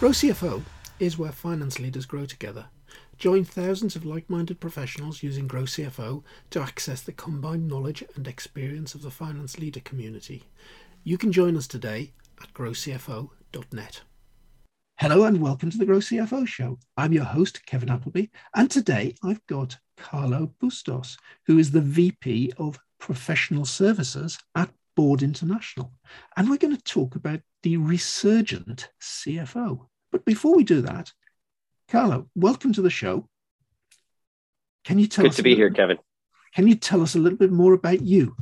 Grow CFO is where finance leaders grow together. Join thousands of like minded professionals using Grow CFO to access the combined knowledge and experience of the finance leader community. You can join us today at growcfo.net. Hello and welcome to the Grow CFO Show. I'm your host, Kevin Appleby, and today I've got Carlo Bustos, who is the VP of Professional Services at Board International. And we're going to talk about the resurgent CFO. But before we do that, Carlo, welcome to the show. Can you tell Good us to be here, Kevin. Can you tell us a little bit more about you?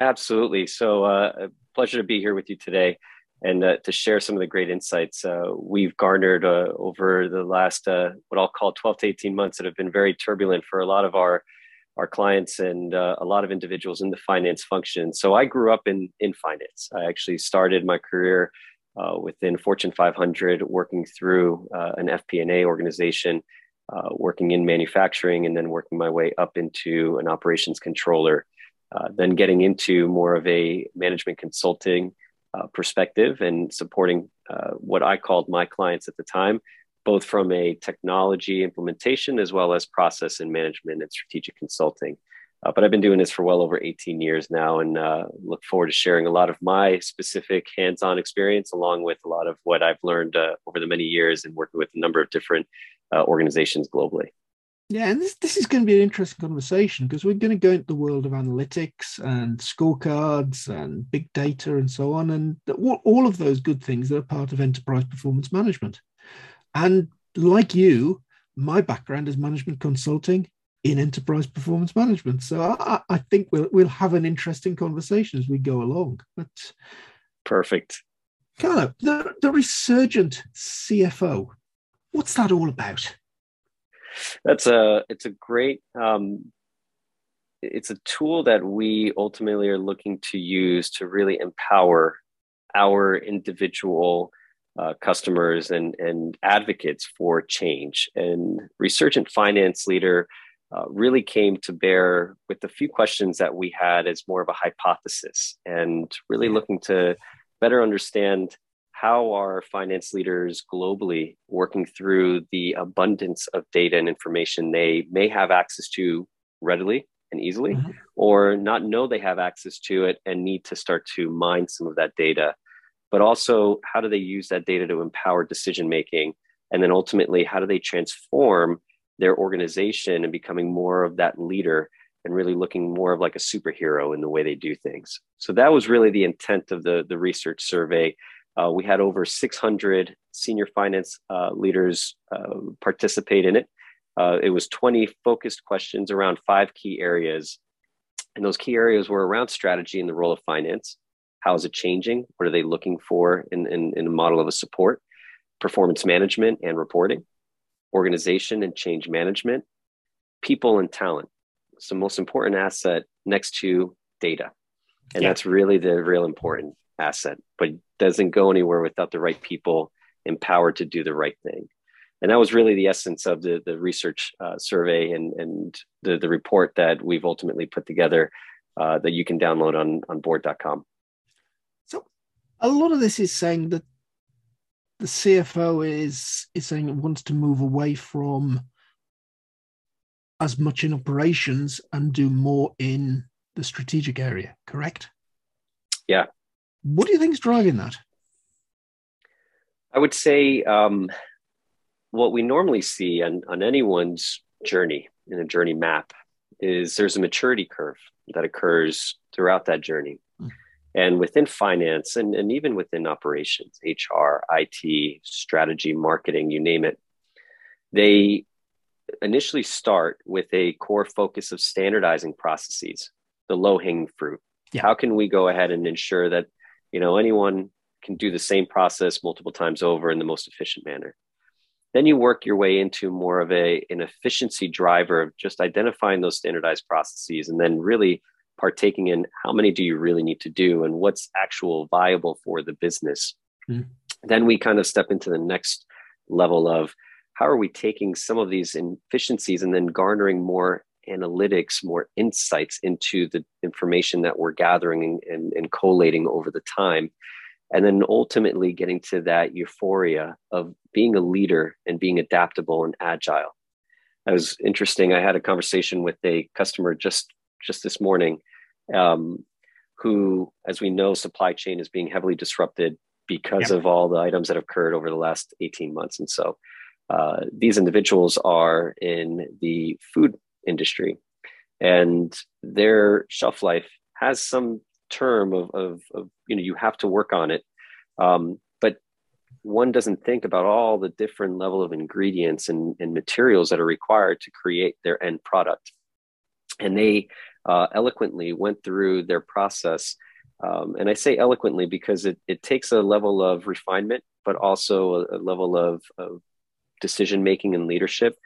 Absolutely. So, uh, pleasure to be here with you today and uh, to share some of the great insights uh, we've garnered uh, over the last, uh, what I'll call 12 to 18 months that have been very turbulent for a lot of our our clients and uh, a lot of individuals in the finance function. So I grew up in in finance. I actually started my career uh, within Fortune 500, working through uh, an FP&A organization, uh, working in manufacturing, and then working my way up into an operations controller. Uh, then getting into more of a management consulting perspective and supporting what I called my clients at the time both from a technology implementation as well as process and management and strategic consulting. Uh, but I've been doing this for well over 18 years now and uh, look forward to sharing a lot of my specific hands on experience along with a lot of what I've learned uh, over the many years and working with a number of different uh, organizations globally. Yeah, and this, this is going to be an interesting conversation because we're going to go into the world of analytics and scorecards and big data and so on, and all of those good things that are part of enterprise performance management. And like you, my background is management consulting in enterprise performance management. So I, I, think we'll we'll have an interesting conversation as we go along. But perfect. Carlo, the, the resurgent CFO, what's that all about? That's a it's a great um, it's a tool that we ultimately are looking to use to really empower our individual uh, customers and, and advocates for change. And Resurgent Finance Leader uh, really came to bear with the few questions that we had as more of a hypothesis and really looking to better understand how are finance leaders globally working through the abundance of data and information they may have access to readily and easily mm-hmm. or not know they have access to it and need to start to mine some of that data. But also how do they use that data to empower decision making and then ultimately how do they transform their organization and becoming more of that leader and really looking more of like a superhero in the way they do things. So that was really the intent of the, the research survey. Uh, we had over 600 senior finance uh, leaders uh, participate in it. Uh, it was 20 focused questions around five key areas. And those key areas were around strategy and the role of finance. How is it changing? What are they looking for in, in, in a model of a support? Performance management and reporting, organization and change management, people and talent. So most important asset next to data. And yeah. that's really the real important asset, but doesn't go anywhere without the right people empowered to do the right thing. And that was really the essence of the, the research uh, survey and, and the, the report that we've ultimately put together uh, that you can download on, on board.com So a lot of this is saying that the CFO is is saying it wants to move away from as much in operations and do more in the strategic area, correct? Yeah. What do you think is driving that? I would say um, what we normally see on, on anyone's journey in a journey map is there's a maturity curve that occurs throughout that journey. And within finance and, and even within operations, HR, IT, strategy, marketing, you name it, they initially start with a core focus of standardizing processes, the low hanging fruit. Yeah. How can we go ahead and ensure that you know anyone can do the same process multiple times over in the most efficient manner? Then you work your way into more of a an efficiency driver of just identifying those standardized processes and then really partaking in how many do you really need to do and what's actual viable for the business mm. then we kind of step into the next level of how are we taking some of these efficiencies and then garnering more analytics more insights into the information that we're gathering and, and, and collating over the time and then ultimately getting to that euphoria of being a leader and being adaptable and agile. That was interesting. I had a conversation with a customer just just this morning, um, who, as we know, supply chain is being heavily disrupted because yep. of all the items that have occurred over the last 18 months. And so uh, these individuals are in the food industry and their shelf life has some term of, of, of you know, you have to work on it. Um, but one doesn't think about all the different level of ingredients and, and materials that are required to create their end product. And they uh, eloquently went through their process um, and I say eloquently because it, it takes a level of refinement, but also a, a level of, of decision making and leadership,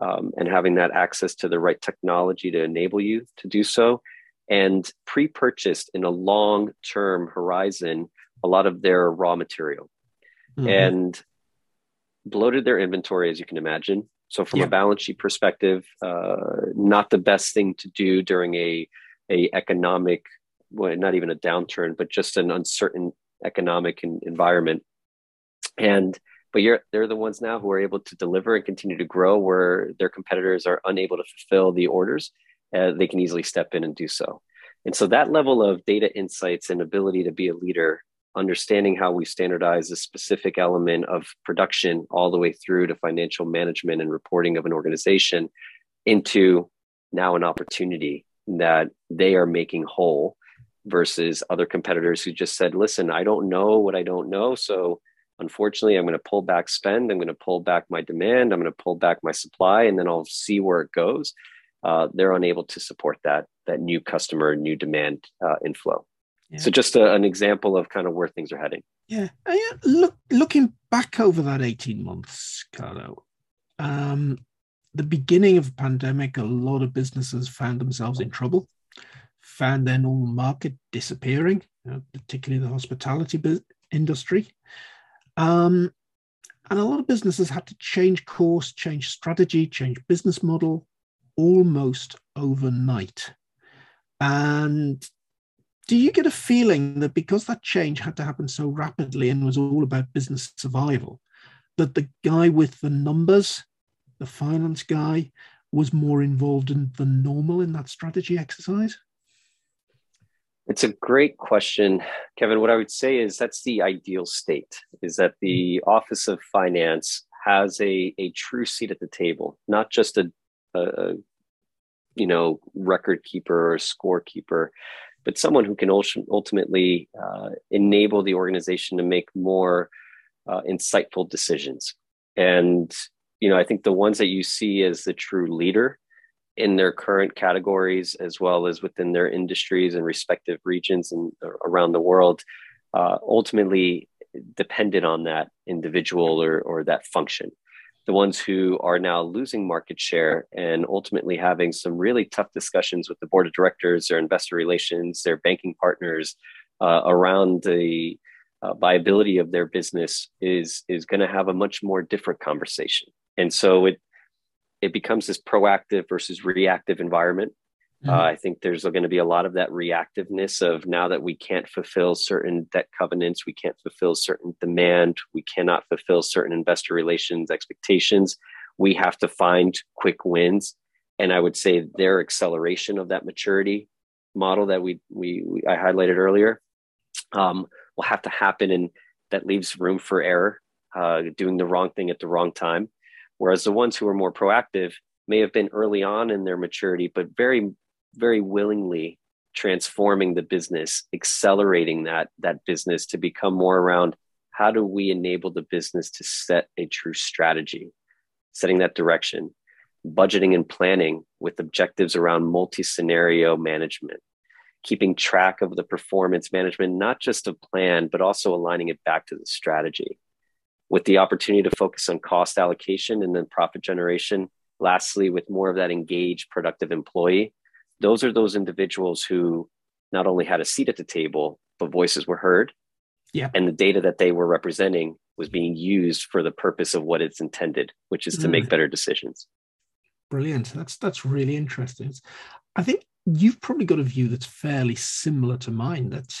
um, and having that access to the right technology to enable you to do so. And pre purchased in a long term horizon a lot of their raw material mm-hmm. and bloated their inventory, as you can imagine. So, from yeah. a balance sheet perspective, uh, not the best thing to do during a, a economic well, not even a downturn, but just an uncertain economic environment. And but you're they're the ones now who are able to deliver and continue to grow where their competitors are unable to fulfill the orders. Uh, they can easily step in and do so. And so that level of data insights and ability to be a leader, understanding how we standardize a specific element of production all the way through to financial management and reporting of an organization into now an opportunity that they are making whole versus other competitors who just said, listen, I don't know what I don't know. So unfortunately, I'm going to pull back spend. I'm going to pull back my demand. I'm going to pull back my supply, and then I'll see where it goes. Uh, they're unable to support that that new customer, new demand uh, inflow. Yeah. So just a, an example of kind of where things are heading. Yeah, uh, look looking back over that 18 months, Carlo. Um, the beginning of the pandemic, a lot of businesses found themselves in trouble found their normal market disappearing, uh, particularly the hospitality industry. Um, and a lot of businesses had to change course, change strategy, change business model almost overnight. And do you get a feeling that because that change had to happen so rapidly and was all about business survival, that the guy with the numbers, the finance guy, was more involved in, than normal in that strategy exercise? It's a great question, Kevin. What I would say is that's the ideal state is that the Office of Finance has a, a true seat at the table, not just a, a, a you know record keeper or scorekeeper, but someone who can ultimately uh, enable the organization to make more uh, insightful decisions. And you know, I think the ones that you see as the true leader in their current categories as well as within their industries and respective regions and around the world uh, ultimately depended on that individual or, or that function the ones who are now losing market share and ultimately having some really tough discussions with the board of directors their investor relations their banking partners uh, around the uh, viability of their business is is going to have a much more different conversation and so it it becomes this proactive versus reactive environment. Mm-hmm. Uh, I think there's going to be a lot of that reactiveness of now that we can't fulfill certain debt covenants, we can't fulfill certain demand, we cannot fulfill certain investor relations expectations. We have to find quick wins, and I would say their acceleration of that maturity model that we we, we I highlighted earlier um, will have to happen, and that leaves room for error, uh, doing the wrong thing at the wrong time. Whereas the ones who are more proactive may have been early on in their maturity, but very, very willingly transforming the business, accelerating that, that business to become more around how do we enable the business to set a true strategy, setting that direction, budgeting and planning with objectives around multi scenario management, keeping track of the performance management, not just of plan, but also aligning it back to the strategy with the opportunity to focus on cost allocation and then profit generation. Lastly, with more of that engaged, productive employee, those are those individuals who not only had a seat at the table, but voices were heard. Yeah. And the data that they were representing was being used for the purpose of what it's intended, which is to mm. make better decisions. Brilliant. That's that's really interesting. I think you've probably got a view that's fairly similar to mine. That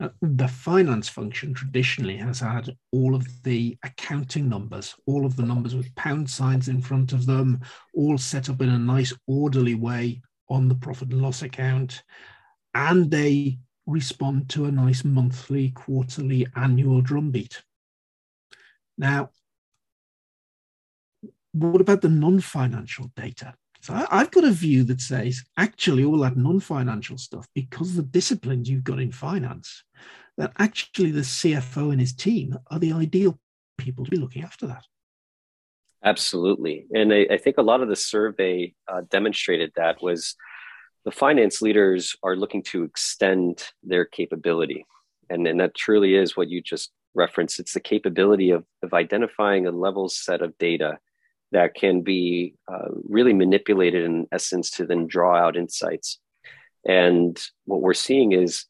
Uh, the finance function traditionally has had all of the accounting numbers, all of the numbers with pound signs in front of them, all set up in a nice orderly way on the profit and loss account. And they respond to a nice monthly, quarterly, annual drumbeat. Now, what about the non financial data? So I, have got a view that says actually all that non-financial stuff, because the disciplines you've got in finance, that actually the CFO and his team are the ideal people to be looking after that. Absolutely, and I, I think a lot of the survey uh, demonstrated that was the finance leaders are looking to extend their capability, and and that truly is what you just referenced. It's the capability of of identifying a level set of data that can be uh, really manipulated in essence to then draw out insights. And what we're seeing is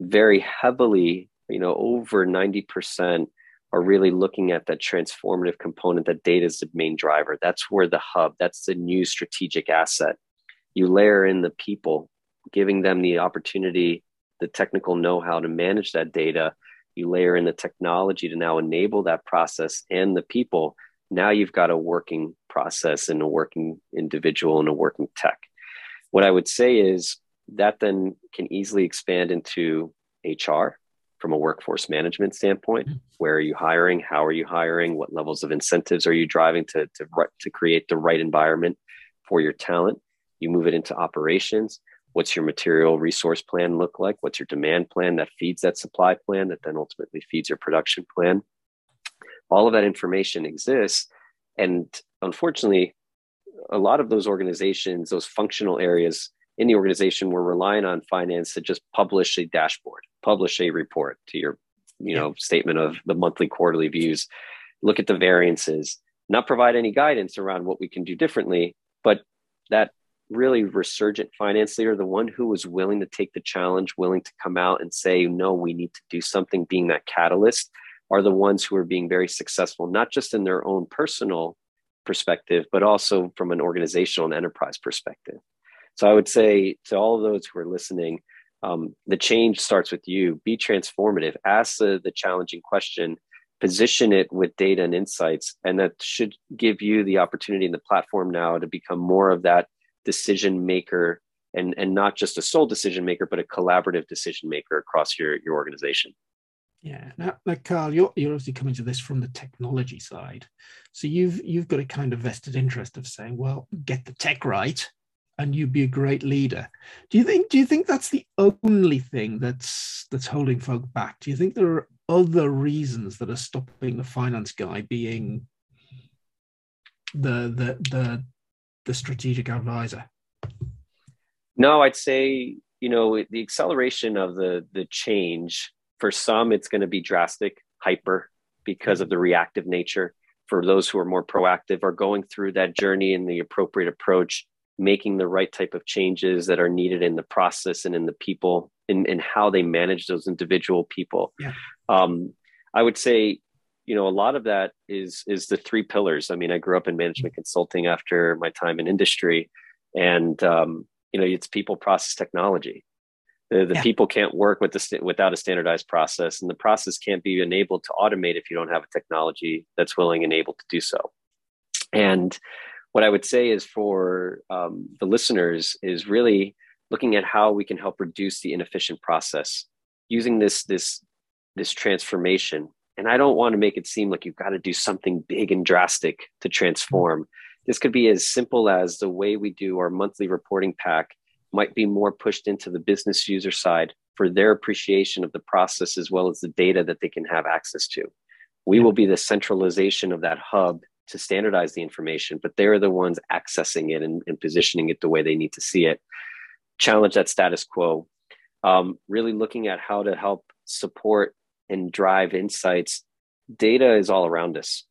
very heavily, you know, over 90% are really looking at that transformative component that data is the main driver. That's where the hub, that's the new strategic asset. You layer in the people, giving them the opportunity, the technical know how to manage that data. You layer in the technology to now enable that process and the people now you've got a working process and a working individual and a working tech. What I would say is that then can easily expand into HR from a workforce management standpoint. Mm-hmm. Where are you hiring? How are you hiring? What levels of incentives are you driving to, to, to create the right environment for your talent? You move it into operations. What's your material resource plan look like? What's your demand plan that feeds that supply plan that then ultimately feeds your production plan? all of that information exists and unfortunately a lot of those organizations those functional areas in the organization were relying on finance to just publish a dashboard publish a report to your you know statement of the monthly quarterly views. Look at the variances. Not provide any guidance around what we can do differently but that really resurgent finance leader the one who was willing to take the challenge willing to come out and say no we need to do something being that catalyst are the ones who are being very successful, not just in their own personal perspective, but also from an organizational and enterprise perspective. So I would say to all of those who are listening, um, the change starts with you. Be transformative. Ask the, the challenging question. Position it with data and insights, and that should give you the opportunity in the platform now to become more of that decision maker, and and not just a sole decision maker, but a collaborative decision maker across your your organization. Yeah. Now, now Carl, you're, you're obviously coming to this from the technology side. So you've you've got a kind of vested interest of saying, well, get the tech right and you'd be a great leader. Do you think do you think that's the only thing that's that's holding folk back? Do you think there are other reasons that are stopping the finance guy being the the the the strategic advisor? No, I'd say, you know, the acceleration of the the change for some, it's going to be drastic, hyper, because of the reactive nature. For those who are more proactive, are going through that journey and the appropriate approach, making the right type of changes that are needed in the process and in the people, in, in how they manage those individual people. Yeah. Um, I would say, you know, a lot of that is is the three pillars. I mean, I grew up in management consulting after my time in industry, and um, you know, it's people, process, technology the, the yeah. people can't work with the without a standardized process, and the process can't be enabled to automate if you don't have a technology that's willing and able to do so. And what I would say is for um, the listeners is really looking at how we can help reduce the inefficient process using this this this transformation. And I don't want to make it seem like you've got to do something big and drastic to transform. This could be as simple as the way we do our monthly reporting pack might be more pushed into the business user side for their appreciation of the process as well as the data that they can have access to. We will be the centralization of that hub to standardize the information, but they're the ones accessing it and, and positioning it the way they need to see it. Challenge that status quo. Um, really looking at how to help support and drive insights. Data is all around us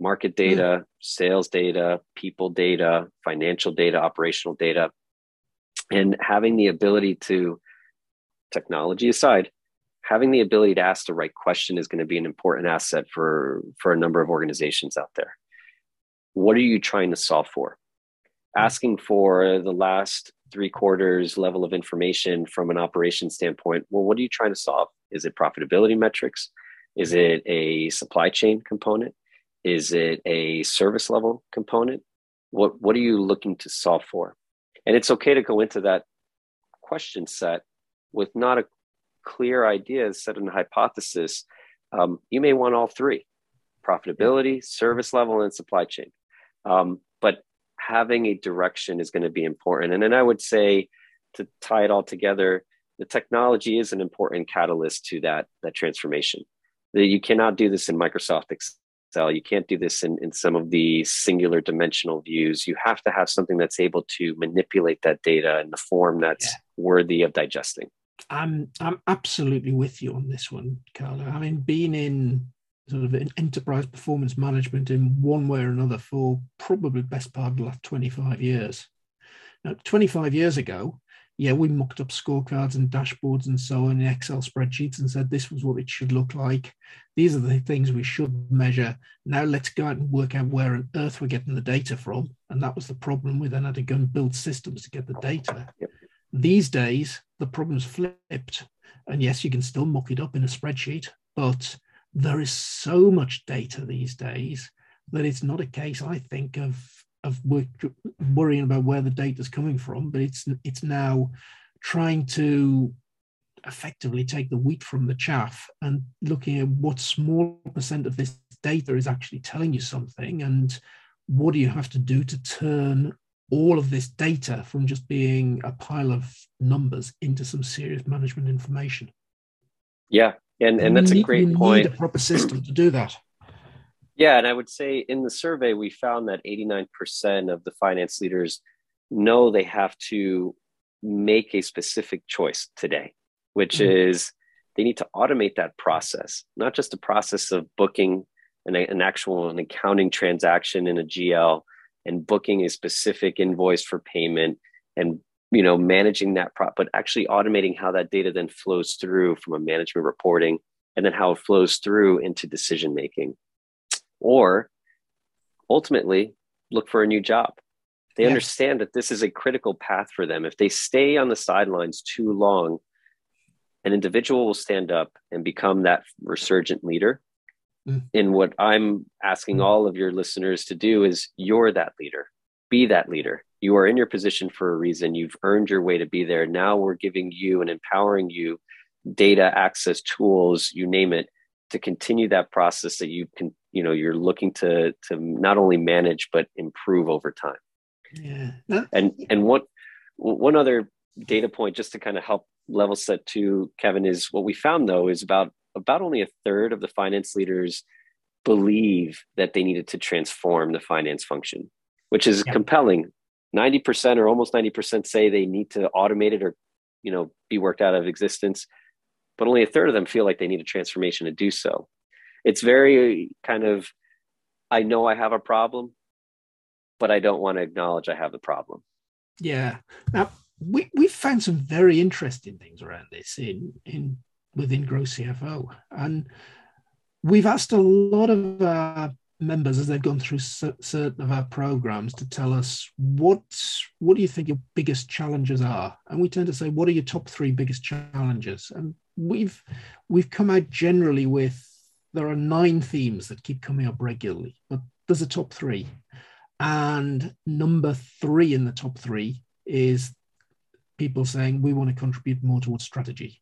market data, mm. sales data, people data, financial data, operational data and having the ability to technology aside having the ability to ask the right question is going to be an important asset for for a number of organizations out there what are you trying to solve for asking for the last three quarters level of information from an operation standpoint. Well, what are you trying to solve? Is it profitability metrics? Is it a supply chain component? Is it a service level component? What, what are you looking to solve for? And it's okay to go into that question set with not a clear idea, set in a hypothesis. Um, you may want all three profitability, service level, and supply chain. Um, but having a direction is going to be important. And then I would say to tie it all together, the technology is an important catalyst to that, that transformation. That you cannot do this in Microsoft Excel. You can't do this in, in some of the singular dimensional views. You have to have something that's able to manipulate that data in the form that's yeah. worthy of digesting. I'm I'm absolutely with you on this one, Carlo. I mean, being in sort of an enterprise performance management in one way or another for probably the best part of the last 25 years. Now, 25 years ago, yeah, we mocked up scorecards and dashboards and so on in Excel spreadsheets and said this was what it should look like. These are the things we should measure. Now let's go out and work out where on earth we're getting the data from. And that was the problem. We then had to go and build systems to get the data. Yep. These days, the problem's flipped. And yes, you can still mock it up in a spreadsheet, but there is so much data these days that it's not a case, I think, of of worrying about where the data is coming from, but it's it's now trying to effectively take the wheat from the chaff and looking at what small percent of this data is actually telling you something and what do you have to do to turn all of this data from just being a pile of numbers into some serious management information. Yeah and and that's a great you point. Need a proper system to do that. Yeah, and I would say in the survey we found that 89% of the finance leaders know they have to make a specific choice today, which mm-hmm. is they need to automate that process, not just the process of booking an, an actual an accounting transaction in a GL and booking a specific invoice for payment and you know managing that prop but actually automating how that data then flows through from a management reporting and then how it flows through into decision making or ultimately look for a new job. They understand that this is a critical path for them. If they stay on the sidelines too long an individual will stand up and become that resurgent leader. Mm. and what i'm asking mm. all of your listeners to do is you're that leader. Be that leader you are in your position for a reason you've earned your way to be there now we're giving you and empowering you data access tools you name it to continue that process that you can you know you're looking to to not only manage but improve over time yeah and and what one other data point just to kind of help level set to kevin is what we found though is about about only a third of the finance leaders believe that they needed to transform the finance function which is compelling. 90% or almost 90% say they need to automate it or, you know, be worked out of existence, but only a third of them feel like they need a transformation to do so. It's very kind of, I know I have a problem, but I don't want to acknowledge I have the problem. Yeah. Now we we've found some very interesting things around this in in within Grow CFO, and we've asked a lot of members as they've gone through certain of our programs to tell us what what do you think your biggest challenges are? And we tend to say what are your top three biggest challenges? And we've we've come out generally with there are nine themes that keep coming up regularly but there's a top three. And number three in the top three is people saying we want to contribute more towards strategy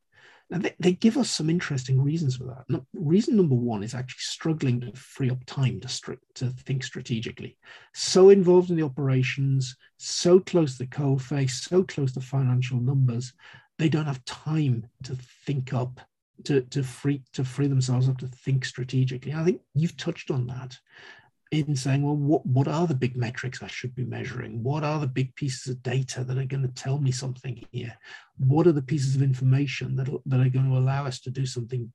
now, they, they give us some interesting reasons for that. Reason number one is actually struggling to free up time to, stri- to think strategically. So involved in the operations, so close to the coal face, so close to financial numbers, they don't have time to think up to, to free to free themselves up to think strategically. I think you've touched on that in saying, well, what, what are the big metrics I should be measuring? What are the big pieces of data that are going to tell me something here? What are the pieces of information that, that are going to allow us to do something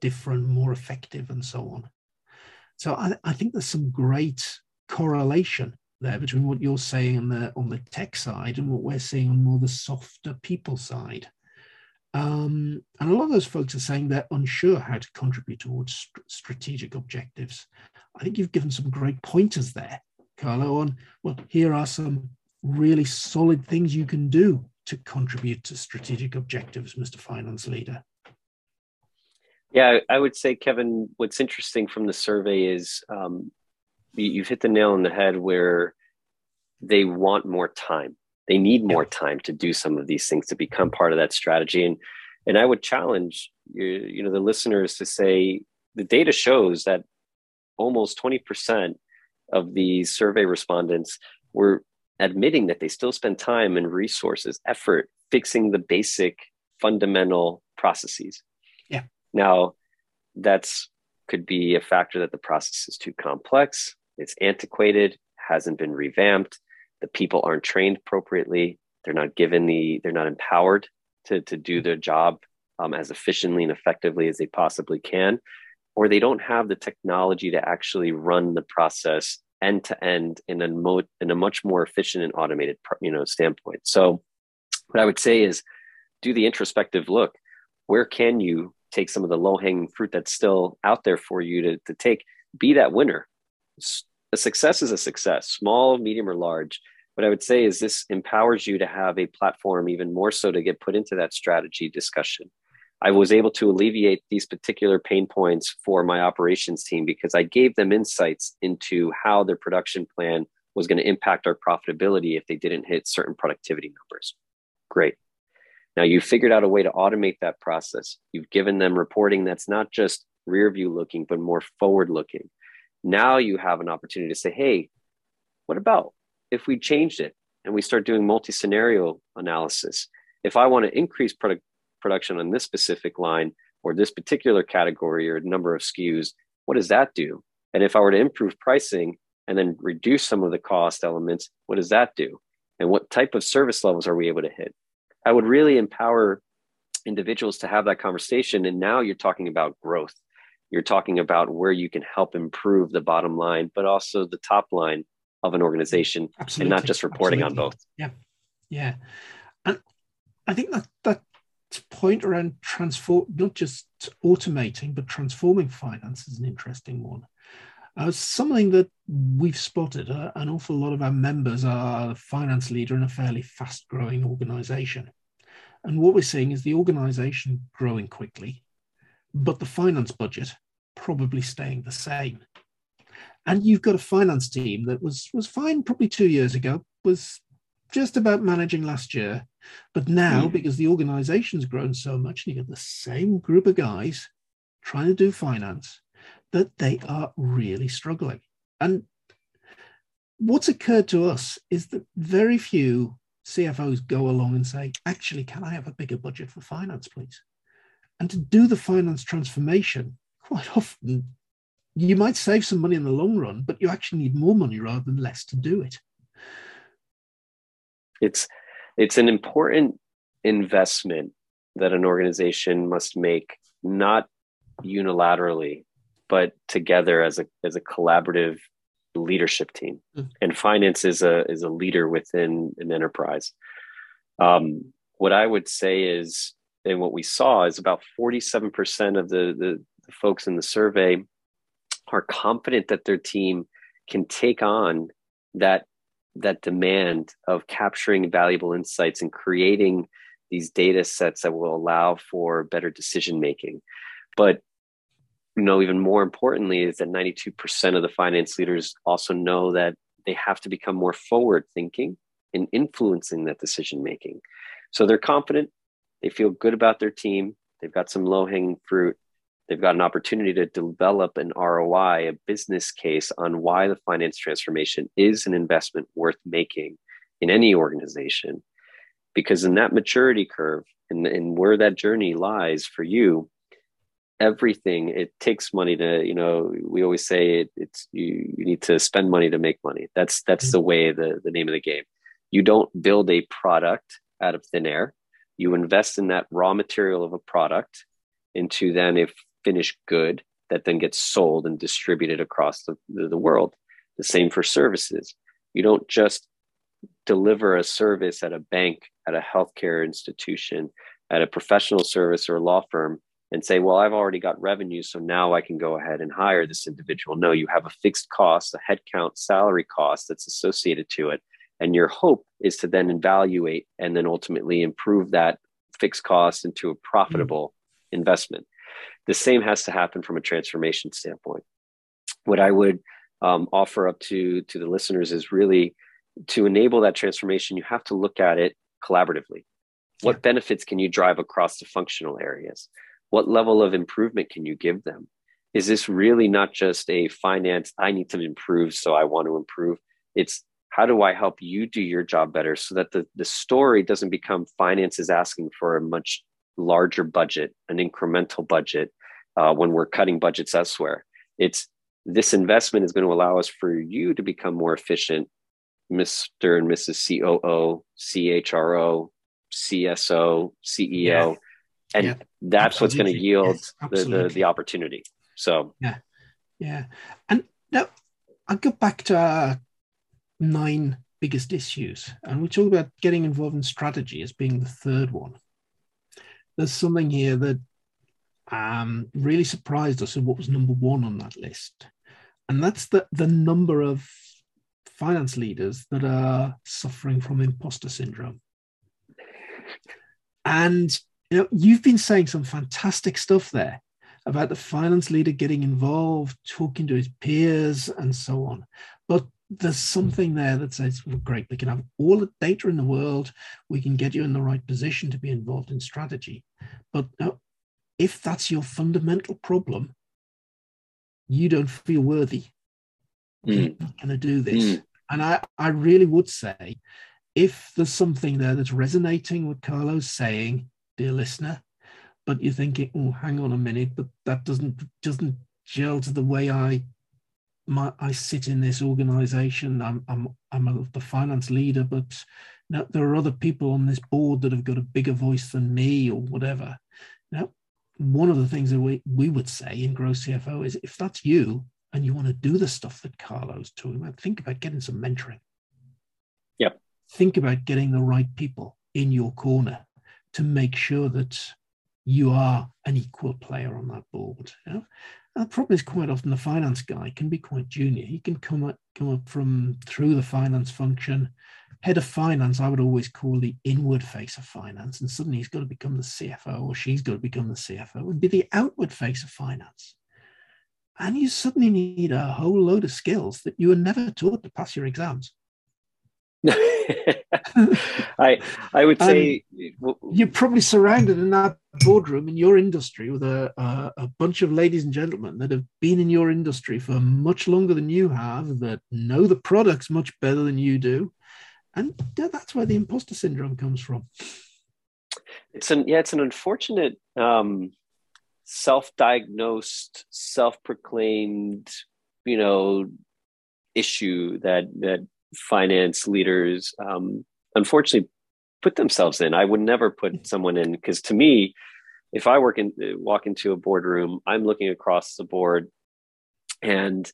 different, more effective, and so on? So I, I think there's some great correlation there between what you're saying on the on the tech side and what we're seeing on more the softer people side. Um, and a lot of those folks are saying they're unsure how to contribute towards st- strategic objectives. I think you've given some great pointers there, Carlo, on, well, here are some really solid things you can do to contribute to strategic objectives, Mr. Finance Leader? Yeah, I would say, Kevin, what's interesting from the survey is um, you've hit the nail on the head where they want more time. They need more time to do some of these things to become part of that strategy. And and I would challenge you, you know the listeners to say the data shows that almost 20% of these survey respondents were admitting that they still spend time and resources, effort fixing the basic fundamental processes. Yeah. Now, that's could be a factor that the process is too complex, it's antiquated, hasn't been revamped, the people aren't trained appropriately, they're not given the they're not empowered to to do their job um, as efficiently and effectively as they possibly can, or they don't have the technology to actually run the process end to end in a mo- in a much more efficient and automated you know standpoint. So, what I would say is, do the introspective look. Where can you take some of the low hanging fruit that's still out there for you to, to take? Be that winner. A success is a success, small, medium, or large. What I would say is this empowers you to have a platform even more so to get put into that strategy discussion. I was able to alleviate these particular pain points for my operations team because I gave them insights into how their production plan was going to impact our profitability if they didn't hit certain productivity numbers. Great. Now you've figured out a way to automate that process. You've given them reporting that's not just rear view looking, but more forward looking. Now you have an opportunity to say, hey, what about if we changed it and we start doing multi scenario analysis? If I want to increase product, production on this specific line or this particular category or number of SKUs, what does that do? And if I were to improve pricing and then reduce some of the cost elements, what does that do? And what type of service levels are we able to hit? I would really empower individuals to have that conversation. And now you're talking about growth. You're talking about where you can help improve the bottom line, but also the top line of an organization Absolutely. and not just reporting Absolutely. on both. Yeah. Yeah. And I think that that point around transform not just automating but transforming finance is an interesting one uh, something that we've spotted uh, an awful lot of our members are a finance leader in a fairly fast growing organization and what we're seeing is the organization growing quickly but the finance budget probably staying the same and you've got a finance team that was was fine probably two years ago was just about managing last year. But now, mm. because the organization's grown so much, and you get the same group of guys trying to do finance, that they are really struggling. And what's occurred to us is that very few CFOs go along and say, actually, can I have a bigger budget for finance, please? And to do the finance transformation, quite often you might save some money in the long run, but you actually need more money rather than less to do it. It's it's an important investment that an organization must make not unilaterally but together as a as a collaborative leadership team. Mm. and finance is a is a leader within an enterprise. Um, what i would say is and what we saw is about 47% of the, the, the folks in the survey are confident that their team can take on that that demand of capturing valuable insights and creating these data sets that will allow for better decision making but you know even more importantly is that 92% of the finance leaders also know that they have to become more forward thinking in influencing that decision making so they're confident they feel good about their team. They've got some low hanging fruit. They've got an opportunity to develop an ROI, a business case on why the finance transformation is an investment worth making in any organization. Because in that maturity curve and, and where that journey lies for you, everything it takes money to you know we always say it, it's you, you need to spend money to make money. That's that's mm-hmm. the way the, the name of the game. You don't build a product out of thin air you invest in that raw material of a product into then a finished good that then gets sold and distributed across the, the, world. The same for services. You don't just deliver a service at a bank, at a healthcare institution, at a professional service or a law firm and say, well, I've already got revenue, so now I can go ahead and hire this individual. No, you have a fixed cost, a headcount salary cost that's associated to it. And your hope is to then evaluate and then ultimately improve that fixed cost into a profitable mm. investment. The same has to happen from a transformation standpoint. What I would um, offer up to to the listeners is really to enable that transformation. You have to look at it collaboratively. What yeah. benefits can you drive across the functional areas? What level of improvement can you give them? Is this really not just a finance? I need to improve, so I want to improve. It's how do I help you do your job better so that the, the story doesn't become finance is asking for a much larger budget, an incremental budget uh, when we're cutting budgets elsewhere. It's this investment is going to allow us for you to become more efficient, Mr. and Mrs. COO, CHRO, CSO, CEO. Yeah. And yeah. that's Absolutely. what's going to yield yes, the, the, the opportunity. So, yeah. Yeah. And now I'll go back to our nine biggest issues. And we talk about getting involved in strategy as being the third one. There's something here that um, really surprised us of what was number one on that list. And that's the, the number of finance leaders that are suffering from imposter syndrome. And you know, you've been saying some fantastic stuff there about the finance leader getting involved, talking to his peers, and so on. But there's something there that says, well, great, we can have all the data in the world, we can get you in the right position to be involved in strategy. But if that's your fundamental problem, you don't feel worthy. Mm. You're not going to do this. Mm. And I, I really would say if there's something there that's resonating with Carlo's saying, dear listener, but you're thinking, oh, hang on a minute, but that doesn't doesn't gel to the way I my, I sit in this organization. I'm I'm I'm a, the finance leader, but now there are other people on this board that have got a bigger voice than me or whatever. Now, one of the things that we, we would say in Grow CFO is if that's you and you want to do the stuff that Carlo's talking about, think about getting some mentoring. Yep think about getting the right people in your corner to make sure that you are an equal player on that board. You know? And the problem is quite often the finance guy can be quite junior. He can come up, come up from through the finance function. Head of finance, I would always call the inward face of finance, and suddenly he's got to become the CFO or she's got to become the CFO and be the outward face of finance. And you suddenly need a whole load of skills that you were never taught to pass your exams. I I would say um, you're probably surrounded in that boardroom in your industry with a, a, a bunch of ladies and gentlemen that have been in your industry for much longer than you have, that know the products much better than you do, and that's where the imposter syndrome comes from. It's an yeah, it's an unfortunate um, self-diagnosed, self-proclaimed, you know, issue that that finance leaders um, unfortunately put themselves in. I would never put someone in because to me, if I work in walk into a boardroom, I'm looking across the board, and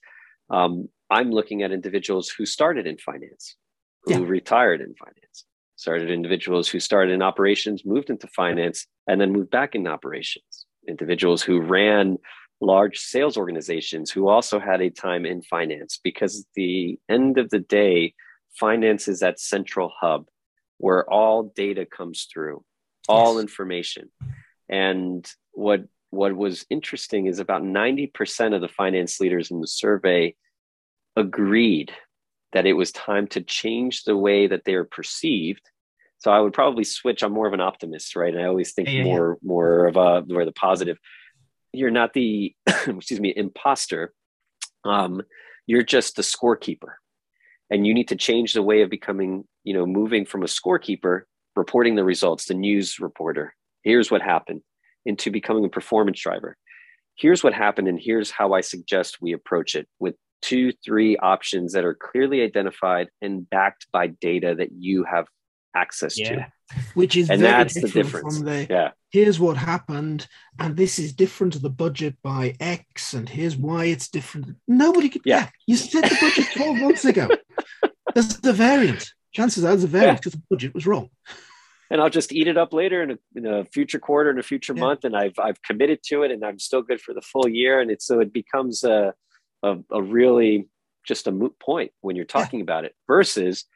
um, I'm looking at individuals who started in finance, who yeah. retired in finance, started individuals who started in operations, moved into finance, and then moved back into operations. Individuals who ran large sales organizations who also had a time in finance because at the end of the day finance is that central hub where all data comes through all yes. information. And what what was interesting is about 90% of the finance leaders in the survey agreed that it was time to change the way that they are perceived. So i would probably switch. I'm more of an optimist right? And i always think yeah, more yeah. more of a more the positive. You're not the excuse me imposter. Um, you're just the scorekeeper and you need to change the way of becoming you know moving from a scorekeeper reporting the results the news reporter here's what happened into becoming a performance driver here's what happened and here's how i suggest we approach it with two three options that are clearly identified and backed by data that you have access yeah. to which is and that's the difference. from the yeah. Here's what happened, and this is different to the budget by X, and here's why it's different. Nobody could. Yeah, yeah you set the budget twelve months ago. There's the variance. Chances are there's a variance because yeah. the budget was wrong. And I'll just eat it up later in a, in a future quarter in a future yeah. month, and I've I've committed to it, and I'm still good for the full year, and it's so it becomes a a, a really just a moot point when you're talking about it versus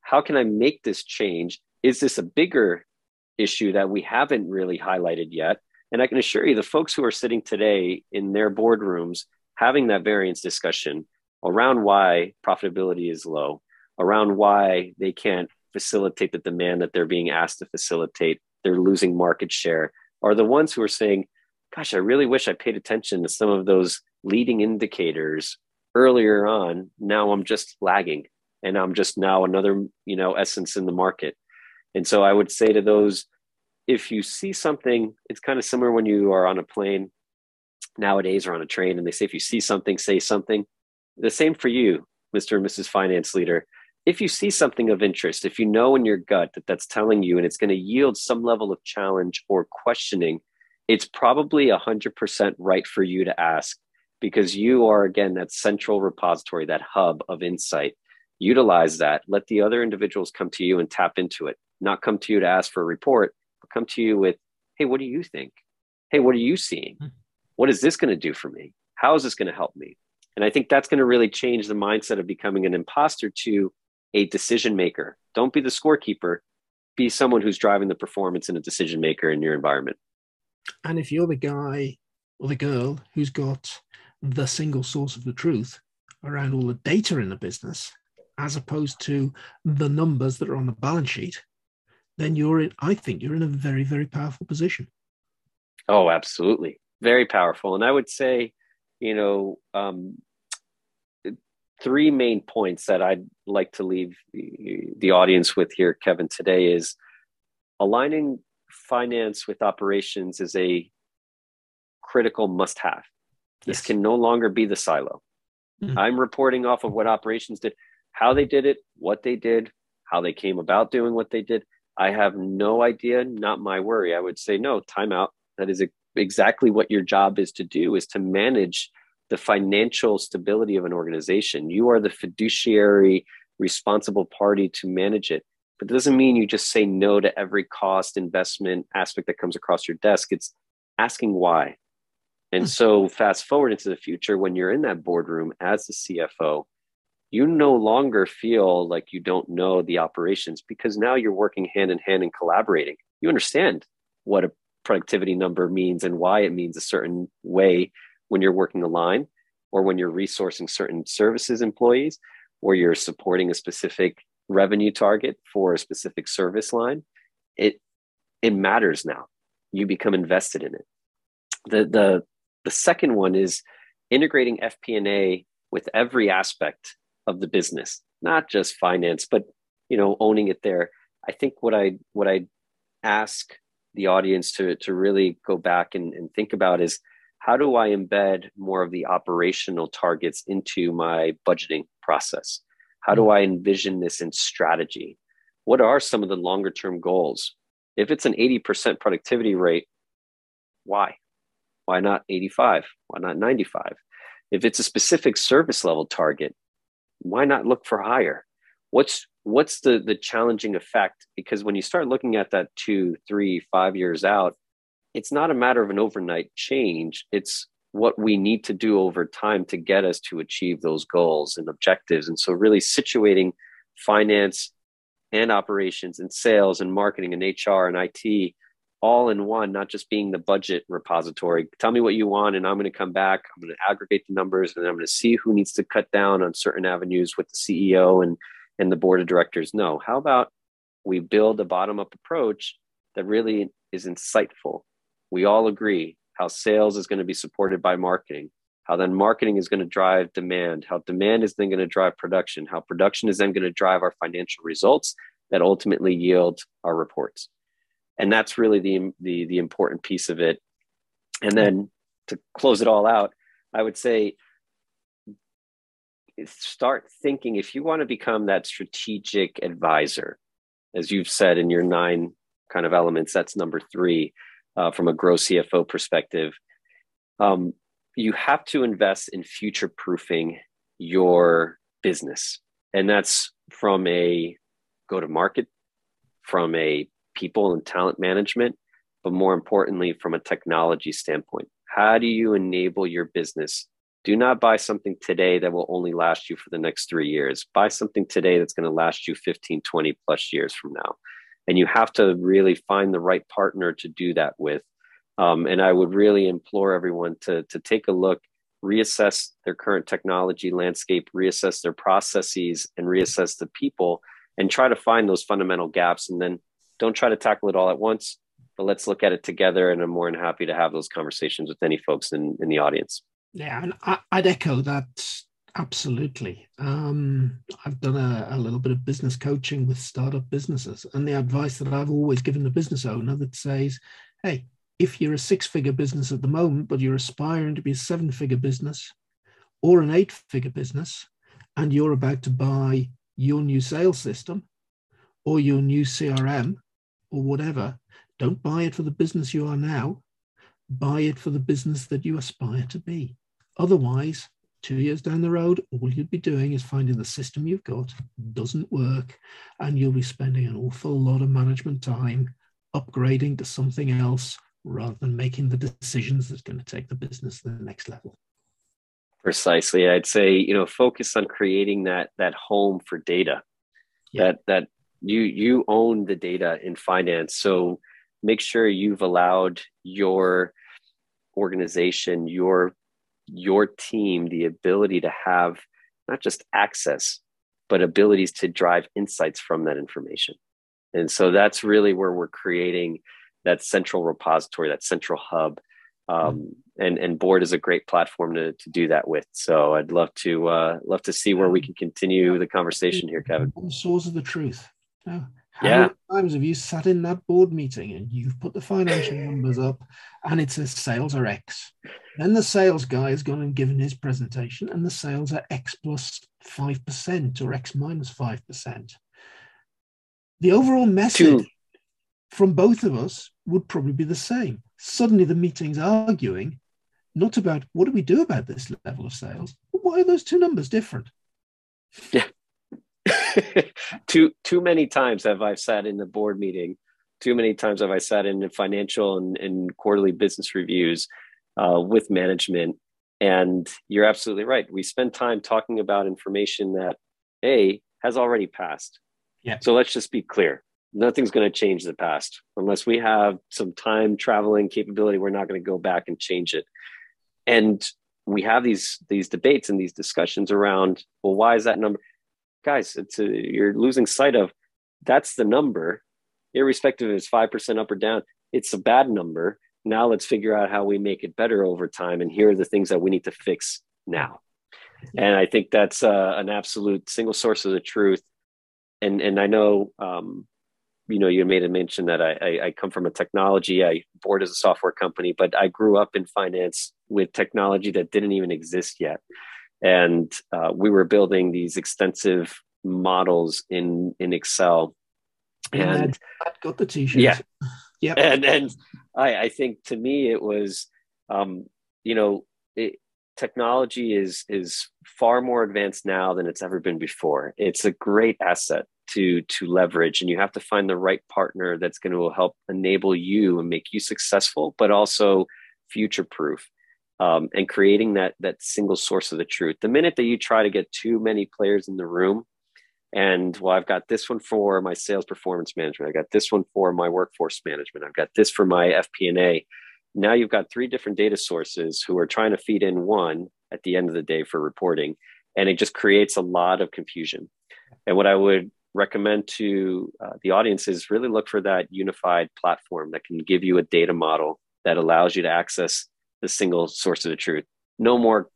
how can I make this change? Is this a bigger issue that we haven't really highlighted yet? And I can assure you, the folks who are sitting today in their boardrooms having that variance discussion around why profitability is low, around why they can't facilitate the demand that they're being asked to facilitate, they're losing market share, are the ones who are saying, Gosh, I really wish I paid attention to some of those leading indicators earlier on. Now I'm just lagging and I'm just now another, you know, essence in the market. And so I would say to those, if you see something, it's kind of similar when you are on a plane nowadays or on a train and they say, if you see something, say something. The same for you, Mr. and Mrs. Finance Leader. If you see something of interest, if you know in your gut that that's telling you and it's going to yield some level of challenge or questioning, it's probably 100% right for you to ask because you are, again, that central repository, that hub of insight. Utilize that. Let the other individuals come to you and tap into it, not come to you to ask for a report, but come to you with, hey, what do you think? Hey, what are you seeing? Hmm. What is this going to do for me? How is this going to help me? And I think that's going to really change the mindset of becoming an imposter to a decision maker. Don't be the scorekeeper, be someone who's driving the performance and a decision maker in your environment. And if you're the guy or the girl who's got the single source of the truth around all the data in the business, as opposed to the numbers that are on the balance sheet, then you're in, I think you're in a very, very powerful position. Oh, absolutely. Very powerful. And I would say, you know, um, three main points that I'd like to leave the, the audience with here, Kevin, today is aligning finance with operations is a critical must have. This yes. can no longer be the silo. Mm-hmm. I'm reporting off of what operations did, how they did it, what they did, how they came about doing what they did. I have no idea, not my worry. I would say, no, timeout. That is exactly what your job is to do is to manage the financial stability of an organization. You are the fiduciary responsible party to manage it. But it doesn't mean you just say no to every cost investment aspect that comes across your desk. It's asking why. And hmm. so, fast forward into the future, when you're in that boardroom as the CFO, you no longer feel like you don't know the operations because now you're working hand in hand and collaborating. You understand what a productivity number means and why it means a certain way when you're working the line or when you're resourcing certain services employees or you're supporting a specific revenue target for a specific service line it it matters now. You become invested in it. The the the second one is integrating fp&a with every aspect of the business not just finance but you know owning it there. I think what i what i ask the audience to to really go back and, and think about is how do I embed more of the operational targets into my budgeting process? How do. I envision this in strategy? What are some of the longer term goals? If it's an 80% productivity rate, why? Why not 85? Why not 95? If it's a specific service level target, why not look for higher? What's what's the the challenging effect? Because when you start looking at that two, three, five years out, it's not a matter of an overnight change. It's what we need to do over time to get us to achieve those goals and objectives. And so, really situating finance and operations and sales and marketing and HR and IT all in one, not just being the budget repository. Tell me what you want, and I'm going to come back. I'm going to aggregate the numbers, and I'm going to see who needs to cut down on certain avenues with the CEO and and the board of directors. No, how about we build a bottom up approach that really is insightful we all agree how sales is going to be supported by marketing, how then marketing is going to drive demand, how demand is then going to drive production, how production is then going to drive our financial results that ultimately yield our reports. And that's really the, the, the important piece of it. And then to close it all out, I would say start thinking if you want to become that strategic advisor, as you've said in your nine kind of elements, that's number three uh, from a gross CFO perspective, um, you have to invest in future proofing your business. And that's from a go to market, from a people and talent management, but more importantly, from a technology standpoint. How do you enable your business do not buy something today that will only last you for the next three years. Buy something today that's going to last you 15, 20 plus years from now. And you have to really find the right partner to do that with. Um, and I would really implore everyone to, to take a look, reassess their current technology landscape, reassess their processes, and reassess the people, and try to find those fundamental gaps. And then don't try to tackle it all at once, but let's look at it together. And I'm more than happy to have those conversations with any folks in, in the audience. Yeah, and I, would echo that absolutely. Um, I've done a, a, little bit of business coaching with startup businesses, and the advice that I've always given the business owner that says, "Hey, if you're a six-figure business at the moment, but you're aspiring to be a seven-figure business or an eight-figure business, and you're about to buy your new sales system or your new CRM or whatever, don't buy it for the business you are now. Buy it for the business that you aspire to be." Otherwise, two years down the road, all you'd be doing is finding the system you've got doesn't work, and you'll be spending an awful lot of management time upgrading to something else rather than making the decisions that's going to take the business to the next level. Precisely. I'd say, you know, focus on creating that that home for data. Yeah. That that you you own the data in finance. So make sure you've allowed your organization, your your team the ability to have not just access, but abilities to drive insights from that information. And so that's really where we're creating that central repository, that central hub. Um, and and board is a great platform to, to do that with. So I'd love to uh, love to see where we can continue the conversation here, Kevin. The source of the truth. How yeah. many times have you sat in that board meeting and you've put the financial numbers up and it says sales are X? Then the sales guy has gone and given his presentation and the sales are X plus 5% or X minus 5%. The overall message Two. from both of us would probably be the same. Suddenly the meeting's arguing not about what do we do about this level of sales, but why are those two numbers different? Yeah. too too many times have I sat in the board meeting. Too many times have I sat in the financial and, and quarterly business reviews uh, with management. And you're absolutely right. We spend time talking about information that a has already passed. Yeah. So let's just be clear. Nothing's going to change the past unless we have some time traveling capability. We're not going to go back and change it. And we have these these debates and these discussions around well, why is that number? Guys, it's a, you're losing sight of that's the number, irrespective if it's five percent up or down. It's a bad number. Now let's figure out how we make it better over time, and here are the things that we need to fix now. And I think that's uh, an absolute single source of the truth. And and I know, um, you know, you made a mention that I, I, I come from a technology. I board as a software company, but I grew up in finance with technology that didn't even exist yet and uh, we were building these extensive models in in Excel. And I got the t-shirt. Yeah, yeah. And and I I think to me it was, um, you know, it, technology is is far more advanced now than it's ever been before. It's a great asset to to leverage, and you have to find the right partner that's going to help enable you and make you successful, but also future proof um, and creating that that single source of the truth. The minute that you try to get too many players in the room, and well, I've got this one for my sales performance management, I've got this one for my workforce management, I've got this for my FP&A. Now you've got three different data sources who are trying to feed in one at the end of the day for reporting, and it just creates a lot of confusion. And what I would recommend to uh, the audience is really look for that unified platform that can give you a data model that allows you to access the single source of the truth. No more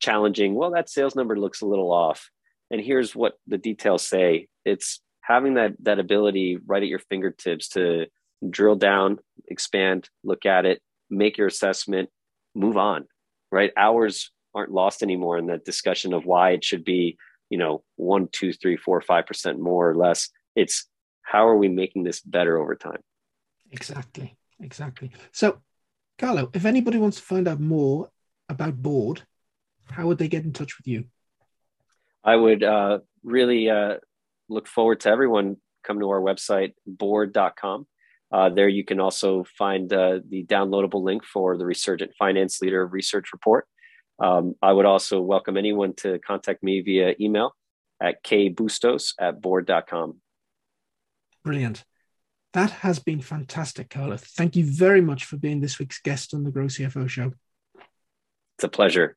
challenging, well, that sales number looks a little off. And here's what the details say. It's having that that ability right at your fingertips to drill down, expand, look at it, make your assessment, move on. Right. Hours aren't lost anymore in that discussion of why it should be, you know, one, two, three, four, five percent more or less. It's how are we making this better over time? Exactly. Exactly. So Carlo, if anybody wants to find out more about Board, how would they get in touch with you? I would uh, really uh, look forward to everyone come to our website, board.com. Uh, there you can also find uh, the downloadable link for the Resurgent Finance Leader Research Report. Um, I would also welcome anyone to contact me via email at kbustos at board.com. Brilliant. That has been fantastic, Carla. Thank you very much for being this week's guest on the Grow CFO show. It's a pleasure.